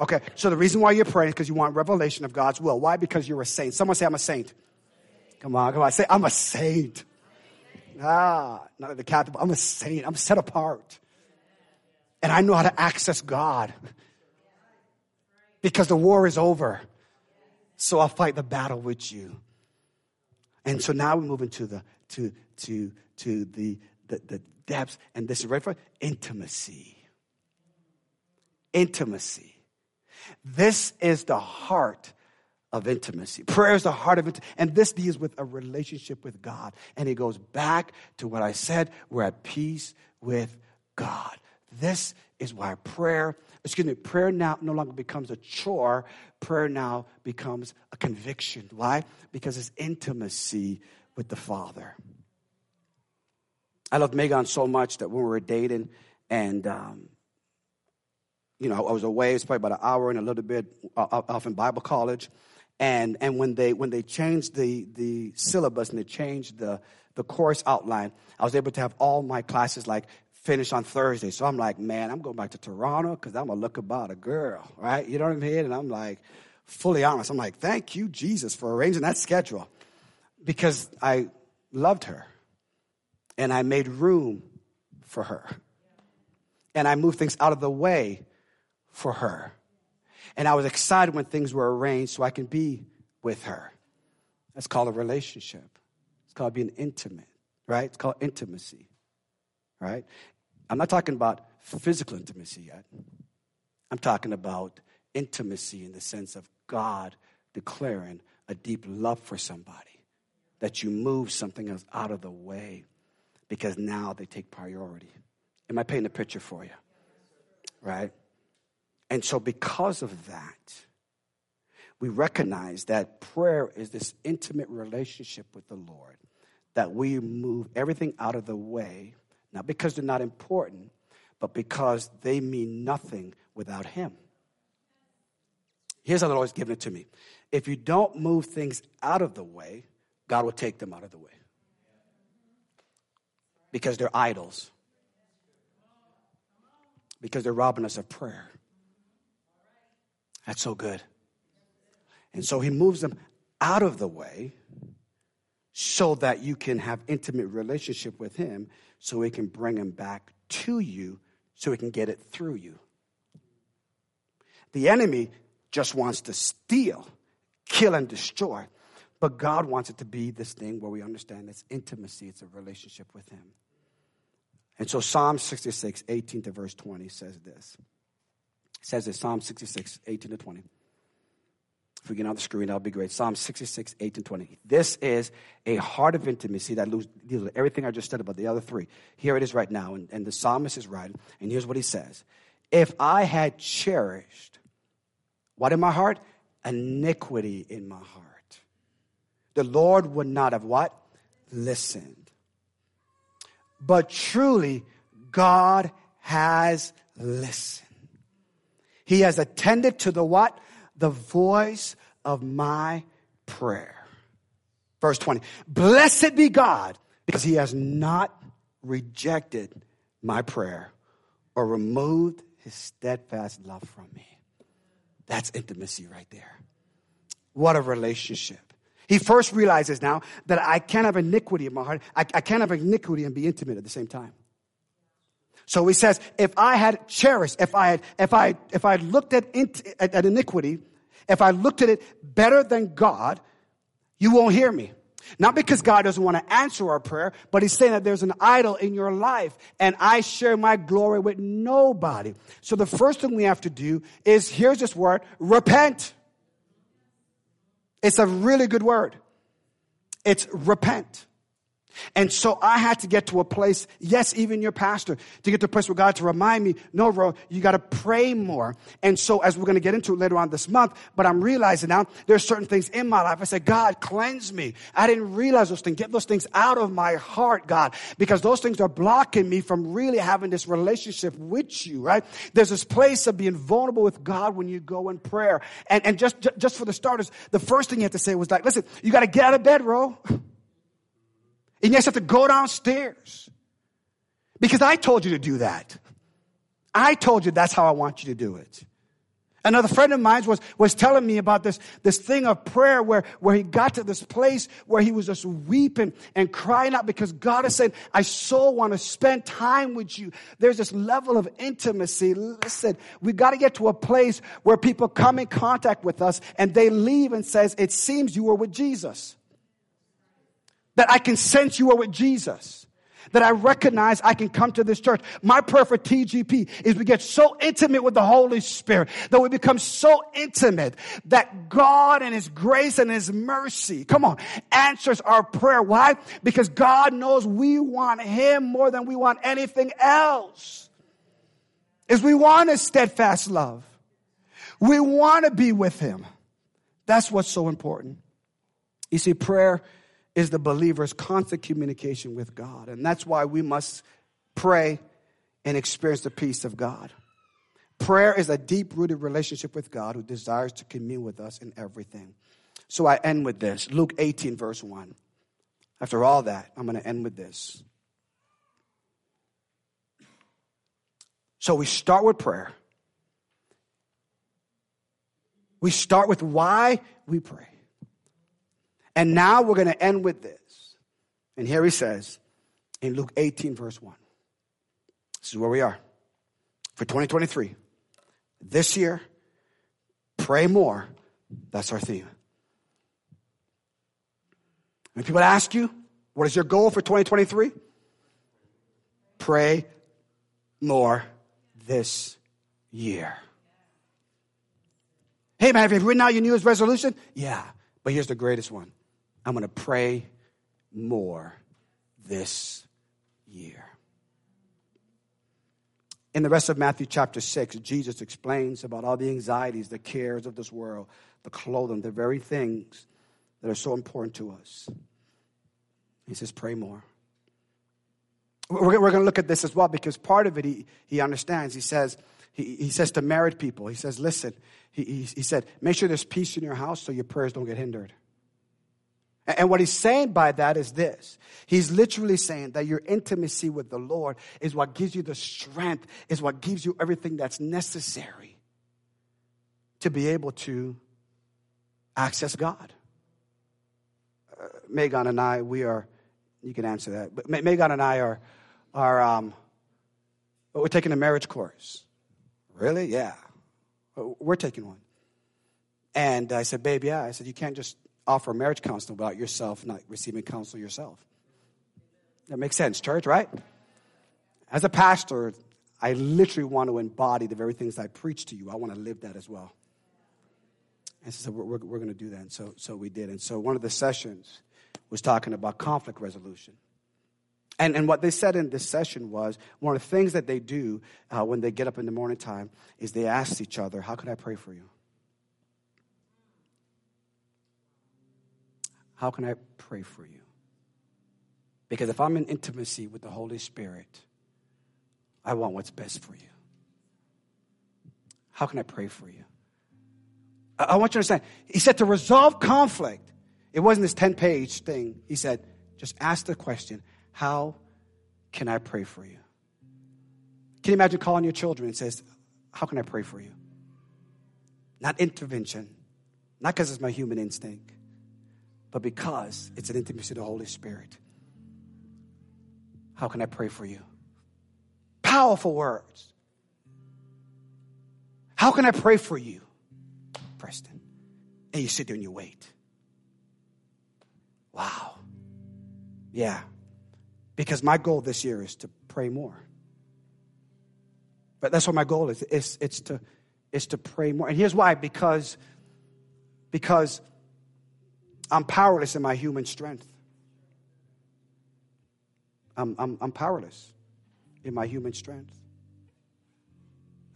Okay, so the reason why you're praying is because you want revelation of God's will. Why? Because you're a saint. Someone say, I'm a saint. Come on, come on. Say, I'm a saint. Ah, not the Catholic, I'm a saint. I'm set apart. And I know how to access God because the war is over. So I'll fight the battle with you. And so now we move into the to to to the the, the depths, and this is right for intimacy. Intimacy. This is the heart of intimacy. Prayer is the heart of it. And this deals with a relationship with God. And it goes back to what I said we're at peace with God. This is why prayer, excuse me, prayer now no longer becomes a chore. Prayer now becomes a conviction. Why? Because it's intimacy with the Father. I loved Megan so much that when we were dating, and um, you know, I was away. It was probably about an hour and a little bit uh, off in Bible college, and and when they when they changed the the syllabus and they changed the the course outline, I was able to have all my classes like finish on Thursday. So I'm like, man, I'm going back to Toronto because I'm gonna look about a girl, right? You know what I mean? And I'm like, fully honest. I'm like, thank you, Jesus, for arranging that schedule because I loved her and I made room for her. And I moved things out of the way for her. And I was excited when things were arranged so I can be with her. That's called a relationship. It's called being intimate, right? It's called intimacy, right? I'm not talking about physical intimacy yet. I'm talking about intimacy in the sense of God declaring a deep love for somebody, that you move something else out of the way because now they take priority. Am I painting a picture for you? Right? And so, because of that, we recognize that prayer is this intimate relationship with the Lord, that we move everything out of the way, not because they're not important, but because they mean nothing without Him. Here's how the Lord's given it to me if you don't move things out of the way, God will take them out of the way because they're idols, because they're robbing us of prayer. That's so good. And so he moves them out of the way so that you can have intimate relationship with him so he can bring him back to you so he can get it through you. The enemy just wants to steal, kill, and destroy. But God wants it to be this thing where we understand it's intimacy, it's a relationship with Him. And so Psalm 66, 18 to verse 20 says this says this Psalm 66, 18 to 20. If we get on the screen, that would be great. Psalm 66, 18 to 20. This is a heart of intimacy that deals with everything I just said about the other three. Here it is right now. And, and the psalmist is right. And here's what he says If I had cherished, what in my heart? Iniquity in my heart. The Lord would not have what? Listened. But truly, God has listened. He has attended to the what? The voice of my prayer. Verse 20. Blessed be God because he has not rejected my prayer or removed his steadfast love from me. That's intimacy right there. What a relationship. He first realizes now that I can't have iniquity in my heart. I, I can't have iniquity and be intimate at the same time. So he says, if I had cherished, if I had, if I, if I looked at, at, at iniquity, if I looked at it better than God, you won't hear me. Not because God doesn't want to answer our prayer, but He's saying that there's an idol in your life and I share my glory with nobody. So the first thing we have to do is here's this word repent. It's a really good word. It's repent. And so I had to get to a place, yes, even your pastor, to get to a place where God to remind me, no, bro, you got to pray more. And so as we're going to get into it later on this month, but I'm realizing now there's certain things in my life. I said, God, cleanse me. I didn't realize those things. Get those things out of my heart, God, because those things are blocking me from really having this relationship with you, right? There's this place of being vulnerable with God when you go in prayer. And, and just, just for the starters, the first thing you have to say was like, listen, you got to get out of bed, bro. [LAUGHS] And you just have to go downstairs. Because I told you to do that. I told you that's how I want you to do it. Another friend of mine was, was telling me about this, this thing of prayer where, where he got to this place where he was just weeping and crying out because God is saying, I so want to spend time with you. There's this level of intimacy. Listen, we got to get to a place where people come in contact with us and they leave and says, it seems you were with Jesus that I can sense you are with Jesus. that I recognize I can come to this church. My prayer for TGP is we get so intimate with the Holy Spirit that we become so intimate that God and His grace and His mercy, come on, answers our prayer. Why? Because God knows we want Him more than we want anything else. Is we want His steadfast love. We want to be with Him. That's what's so important. You see, prayer is the believer's constant communication with God. And that's why we must pray and experience the peace of God. Prayer is a deep rooted relationship with God who desires to commune with us in everything. So I end with this Luke 18, verse 1. After all that, I'm going to end with this. So we start with prayer. We start with why we pray. And now we're going to end with this. And here he says in Luke 18, verse 1. This is where we are for 2023. This year, pray more. That's our theme. When people ask you, what is your goal for 2023? Pray more this year. Hey man, have you written out your New Year's resolution? Yeah, but here's the greatest one I'm going to pray more this year. In the rest of Matthew chapter 6, Jesus explains about all the anxieties, the cares of this world, the clothing, the very things that are so important to us. He says, pray more. We're, we're going to look at this as well because part of it he, he understands. He says, he, he says to married people, he says, listen, he, he, he said, make sure there's peace in your house so your prayers don't get hindered. And what he's saying by that is this. He's literally saying that your intimacy with the Lord is what gives you the strength, is what gives you everything that's necessary to be able to access God. Uh, Megan and I, we are, you can answer that, but Megan and I are, are um, we're taking a marriage course. Really? Yeah. We're taking one. And I said, babe, yeah. I said, you can't just offer marriage counseling about yourself not receiving counsel yourself. That makes sense, church, right? As a pastor, I literally want to embody the very things I preach to you. I want to live that as well. And so we're, we're, we're going to do that. And so, so we did. And so one of the sessions was talking about conflict resolution. And, and what they said in this session was one of the things that they do uh, when they get up in the morning time is they ask each other, How can I pray for you? How can I pray for you? Because if I'm in intimacy with the Holy Spirit, I want what's best for you. How can I pray for you? I want you to understand. He said to resolve conflict, it wasn't this 10 page thing. He said, just ask the question, How can I pray for you? Can you imagine calling your children and says, How can I pray for you? Not intervention, not because it's my human instinct, but because it's an intimacy of the Holy Spirit. How can I pray for you? Powerful words. How can I pray for you, Preston? And you sit there and you wait. Wow. Yeah. Because my goal this year is to pray more. But that's what my goal is. It's, it's, to, it's to pray more. And here's why because, because I'm powerless in my human strength. I'm, I'm, I'm powerless in my human strength.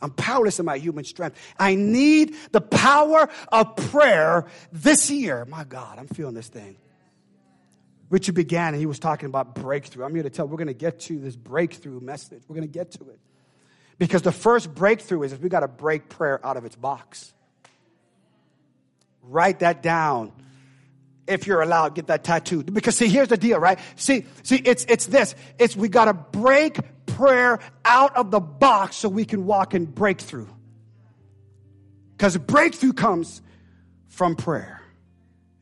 I'm powerless in my human strength. I need the power of prayer this year. My God, I'm feeling this thing. Richard began and he was talking about breakthrough. I'm here to tell you, we're going to get to this breakthrough message. We're going to get to it. Because the first breakthrough is, is we got to break prayer out of its box. Write that down if you're allowed, get that tattooed. Because see, here's the deal, right? See, see, it's, it's this. It's we gotta break prayer out of the box so we can walk in breakthrough. Because breakthrough comes from prayer.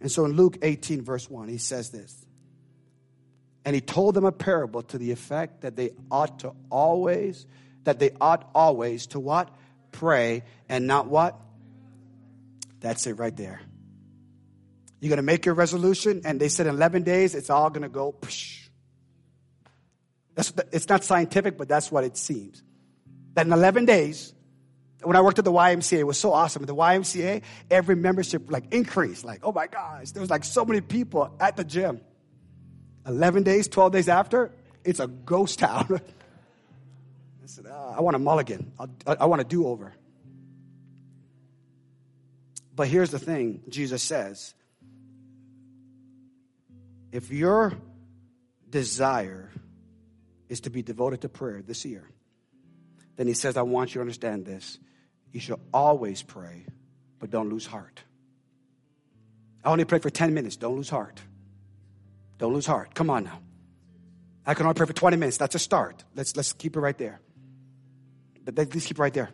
And so in Luke 18, verse 1, he says this. And he told them a parable to the effect that they ought to always, that they ought always to what? Pray and not what? That's it right there. You're going to make your resolution, and they said in 11 days, it's all going to go. Psh. That's, it's not scientific, but that's what it seems. That in 11 days, when I worked at the YMCA, it was so awesome. At the YMCA, every membership like increased. Like, oh my gosh, there was like so many people at the gym. 11 days, 12 days after, it's a ghost town. [LAUGHS] I said, oh, I want a mulligan. I, I want a do over. But here's the thing Jesus says if your desire is to be devoted to prayer this year, then he says, I want you to understand this. You should always pray, but don't lose heart. I only pray for 10 minutes. Don't lose heart. Don't lose heart. Come on now. I can only pray for 20 minutes. That's a start. Let's, let's keep it right there. Let's keep it right there.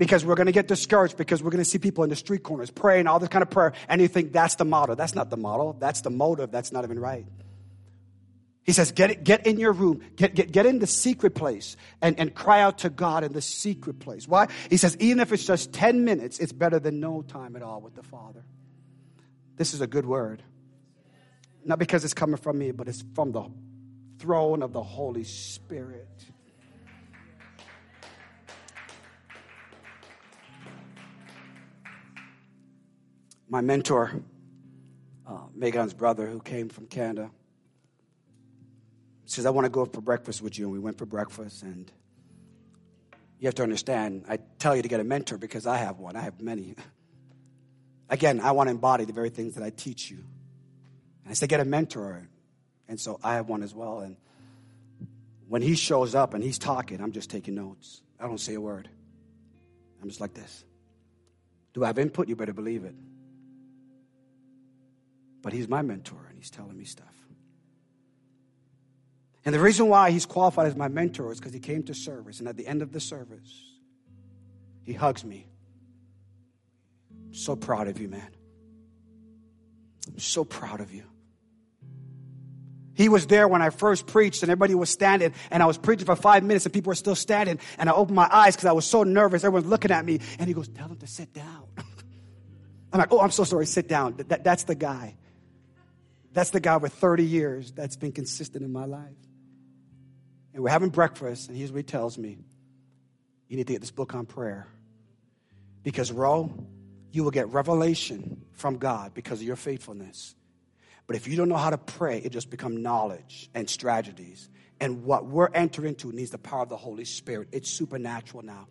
Because we're going to get discouraged because we're going to see people in the street corners praying all this kind of prayer, and you think that's the model. That's not the model. That's the motive. That's not even right. He says, get, get in your room, get, get, get in the secret place and, and cry out to God in the secret place. Why? He says, even if it's just 10 minutes, it's better than no time at all with the Father. This is a good word. Not because it's coming from me, but it's from the throne of the Holy Spirit. My mentor, uh, Megan's brother, who came from Canada, says, I want to go for breakfast with you. And we went for breakfast. And you have to understand, I tell you to get a mentor because I have one. I have many. [LAUGHS] Again, I want to embody the very things that I teach you. And I say, get a mentor. And so I have one as well. And when he shows up and he's talking, I'm just taking notes. I don't say a word. I'm just like this. Do I have input? You better believe it. But he's my mentor and he's telling me stuff. And the reason why he's qualified as my mentor is because he came to service. And at the end of the service, he hugs me. I'm so proud of you, man. I'm so proud of you. He was there when I first preached, and everybody was standing, and I was preaching for five minutes, and people were still standing. And I opened my eyes because I was so nervous. Everyone's looking at me, and he goes, Tell them to sit down. [LAUGHS] I'm like, Oh, I'm so sorry, sit down. That, that's the guy. That's the guy with 30 years that's been consistent in my life. And we're having breakfast, and here's what he tells me You need to get this book on prayer. Because, Ro, you will get revelation from God because of your faithfulness. But if you don't know how to pray, it just becomes knowledge and strategies. And what we're entering into needs the power of the Holy Spirit. It's supernatural now.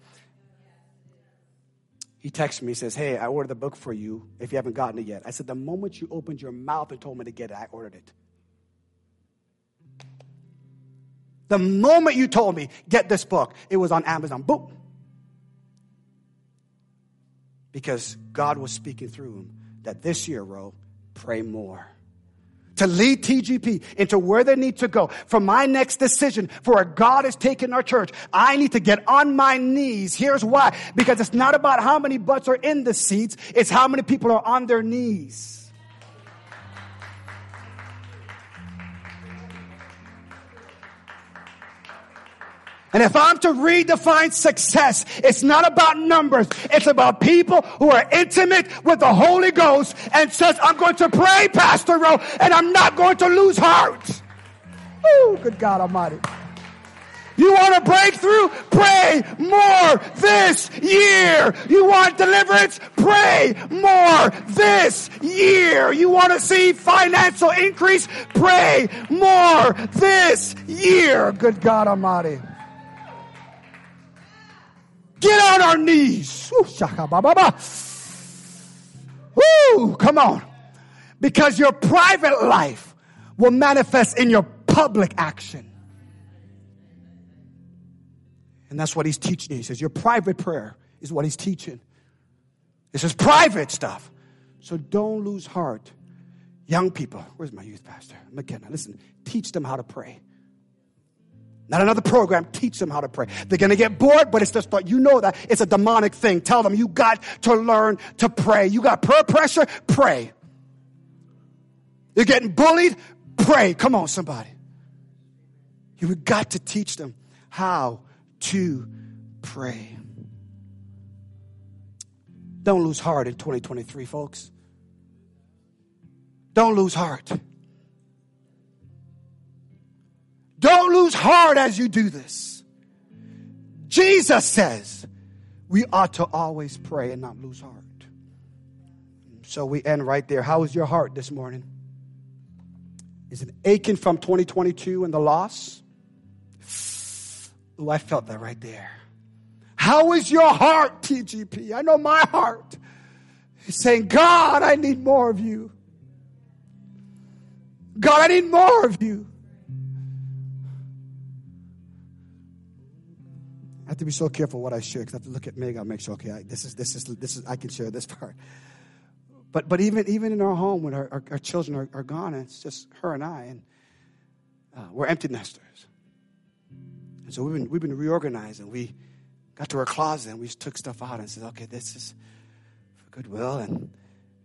He texts me, he says, Hey, I ordered the book for you if you haven't gotten it yet. I said, The moment you opened your mouth and told me to get it, I ordered it. The moment you told me, get this book, it was on Amazon. Boom. Because God was speaking through him that this year, Ro, pray more. To lead TGP into where they need to go. For my next decision, for where God is taking our church, I need to get on my knees. Here's why. Because it's not about how many butts are in the seats, it's how many people are on their knees. And if I'm to redefine success, it's not about numbers. It's about people who are intimate with the Holy Ghost and says, I'm going to pray, Pastor Ro, and I'm not going to lose heart. Oh, good God Almighty. You want a breakthrough? Pray more this year. You want deliverance? Pray more this year. You want to see financial increase? Pray more this year. Good God Almighty. Get on our knees. Woo, come on. Because your private life will manifest in your public action. And that's what he's teaching. He says, Your private prayer is what he's teaching. This is private stuff. So don't lose heart. Young people, where's my youth pastor? McKenna, listen, teach them how to pray. Not another program. Teach them how to pray. They're going to get bored, but it's just, but you know that it's a demonic thing. Tell them you got to learn to pray. You got prayer pressure? Pray. You're getting bullied? Pray. Come on, somebody. You've got to teach them how to pray. Don't lose heart in 2023, folks. Don't lose heart. Don't lose heart as you do this. Jesus says we ought to always pray and not lose heart. So we end right there. How is your heart this morning? Is it aching from 2022 and the loss? Oh, I felt that right there. How is your heart, TGP? I know my heart is saying, God, I need more of you. God, I need more of you. To be so careful what I share because I have to look at Meg. I'll make sure, okay, I, this is this is this is I can share this [LAUGHS] part. But but even even in our home when our, our, our children are, are, gone, it's just her and I, and uh, we're empty nesters. And so we've been we've been reorganizing. We got to our closet and we took stuff out and said, okay, this is for goodwill and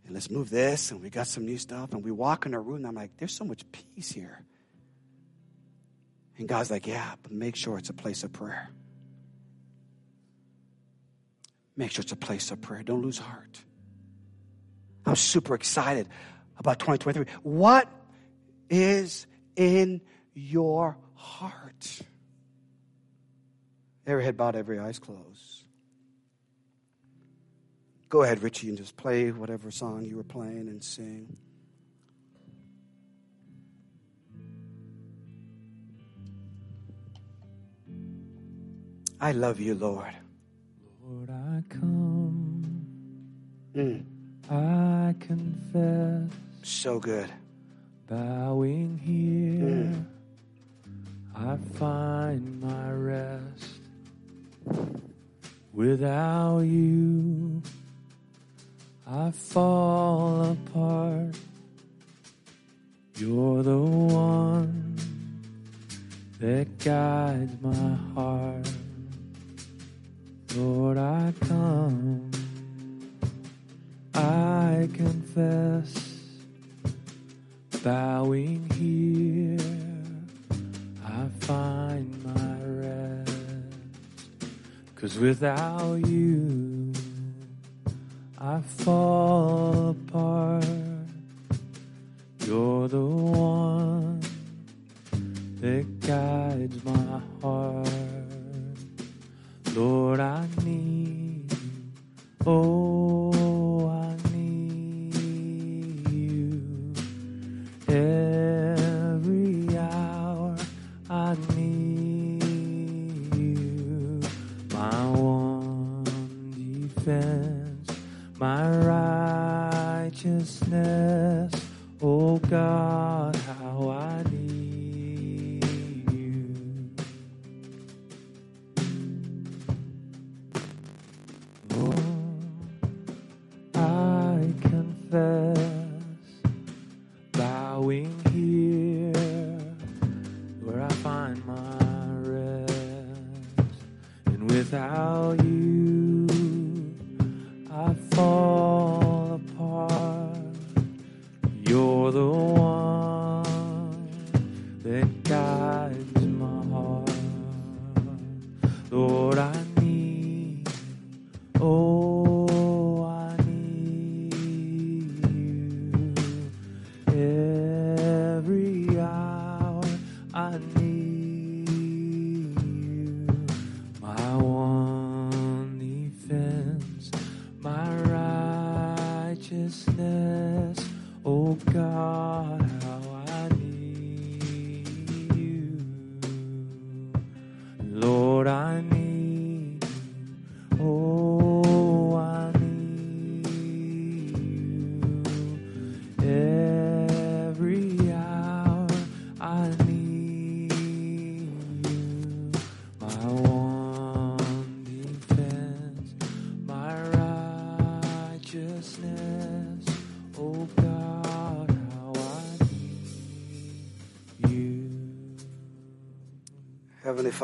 and let's move this. And we got some new stuff. And we walk in our room and I'm like, there's so much peace here. And God's like, yeah, but make sure it's a place of prayer. Make sure it's a place of prayer. Don't lose heart. I'm super excited about 2023. What is in your heart? Every head bowed, every eyes closed. Go ahead, Richie, and just play whatever song you were playing and sing. I love you, Lord. Lord, I come. Mm. I confess. So good. Bowing here, mm. I find my rest. Without you, I fall apart. You're the one that guides my heart. Lord, I come, I confess, bowing here, I find my rest. Cause without you, I fall apart. You're the one that guides my heart. Lord, I need, oh, I need you. Every hour I need you. My one defense, my righteousness, oh God,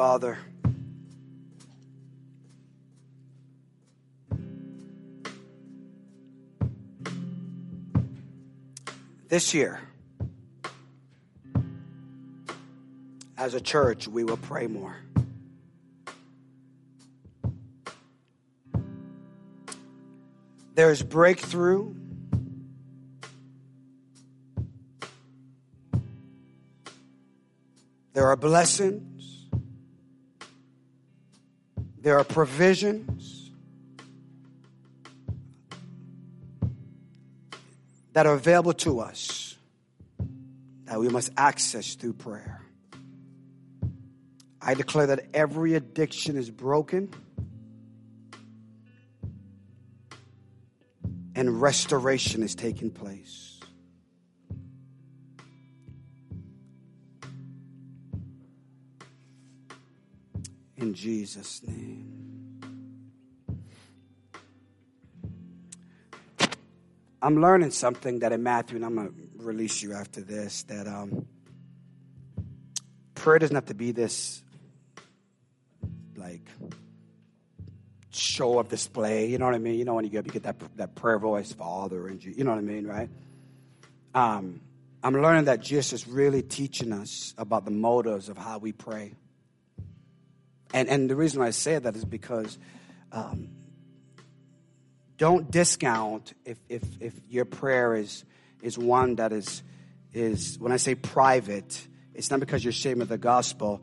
Father. This year, as a church, we will pray more. There's breakthrough. There are blessings. There are provisions that are available to us that we must access through prayer. I declare that every addiction is broken and restoration is taking place. In Jesus' name. I'm learning something that in Matthew, and I'm going to release you after this, that um, prayer doesn't have to be this like show of display. You know what I mean? You know when you get you get that that prayer voice, Father, and you, you know what I mean, right? Um, I'm learning that Jesus is really teaching us about the motives of how we pray. And and the reason I say that is because um, don't discount if, if if your prayer is is one that is is when I say private, it's not because you're ashamed of the gospel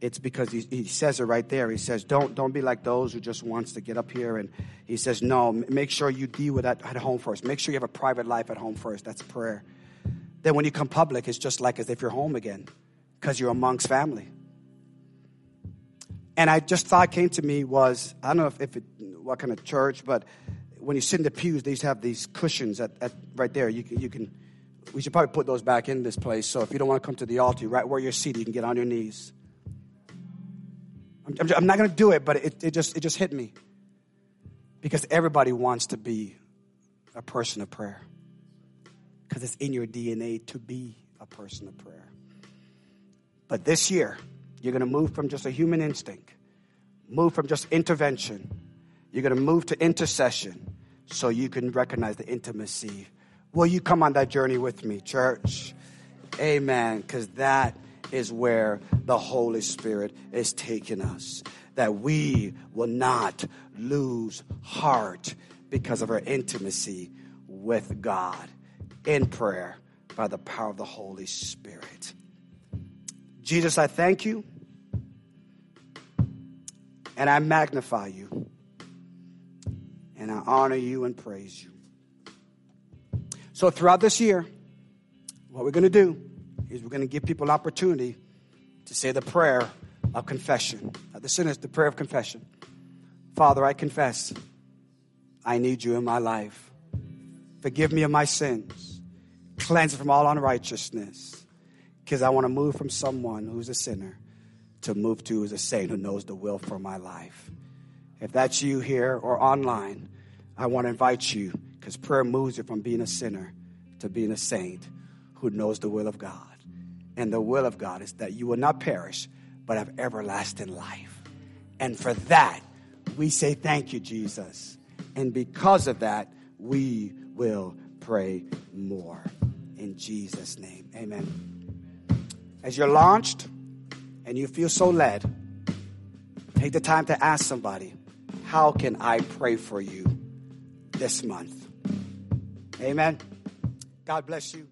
it's because he, he says it right there. He says, don't, don't be like those who just wants to get up here. And he says, no, make sure you deal with that at home first. Make sure you have a private life at home first. That's prayer. Then when you come public, it's just like as if you're home again because you're amongst family. And I just thought came to me was, I don't know if, if it, what kind of church, but when you sit in the pews, they used to have these cushions at, at right there. You can, you can, we should probably put those back in this place. So if you don't want to come to the altar, right where you're seated, you can get on your knees. I'm, I'm not going to do it, but it, it, just, it just hit me. Because everybody wants to be a person of prayer. Because it's in your DNA to be a person of prayer. But this year, you're going to move from just a human instinct, move from just intervention. You're going to move to intercession so you can recognize the intimacy. Will you come on that journey with me, church? Amen. Because that is where the Holy Spirit is taking us. That we will not lose heart because of our intimacy with God in prayer by the power of the Holy Spirit. Jesus, I thank you and I magnify you and I honor you and praise you. So, throughout this year, what we're going to do is we're going to give people opportunity to say the prayer of confession. the sin is the prayer of confession. Father, I confess I need you in my life. Forgive me of my sins. Cleanse from all unrighteousness. Because I want to move from someone who's a sinner to move to who's a saint who knows the will for my life. If that's you here or online, I want to invite you because prayer moves you from being a sinner to being a saint who knows the will of God. And the will of God is that you will not perish, but have everlasting life. And for that, we say thank you, Jesus. And because of that, we will pray more. In Jesus' name, amen. As you're launched and you feel so led, take the time to ask somebody, How can I pray for you this month? Amen. God bless you.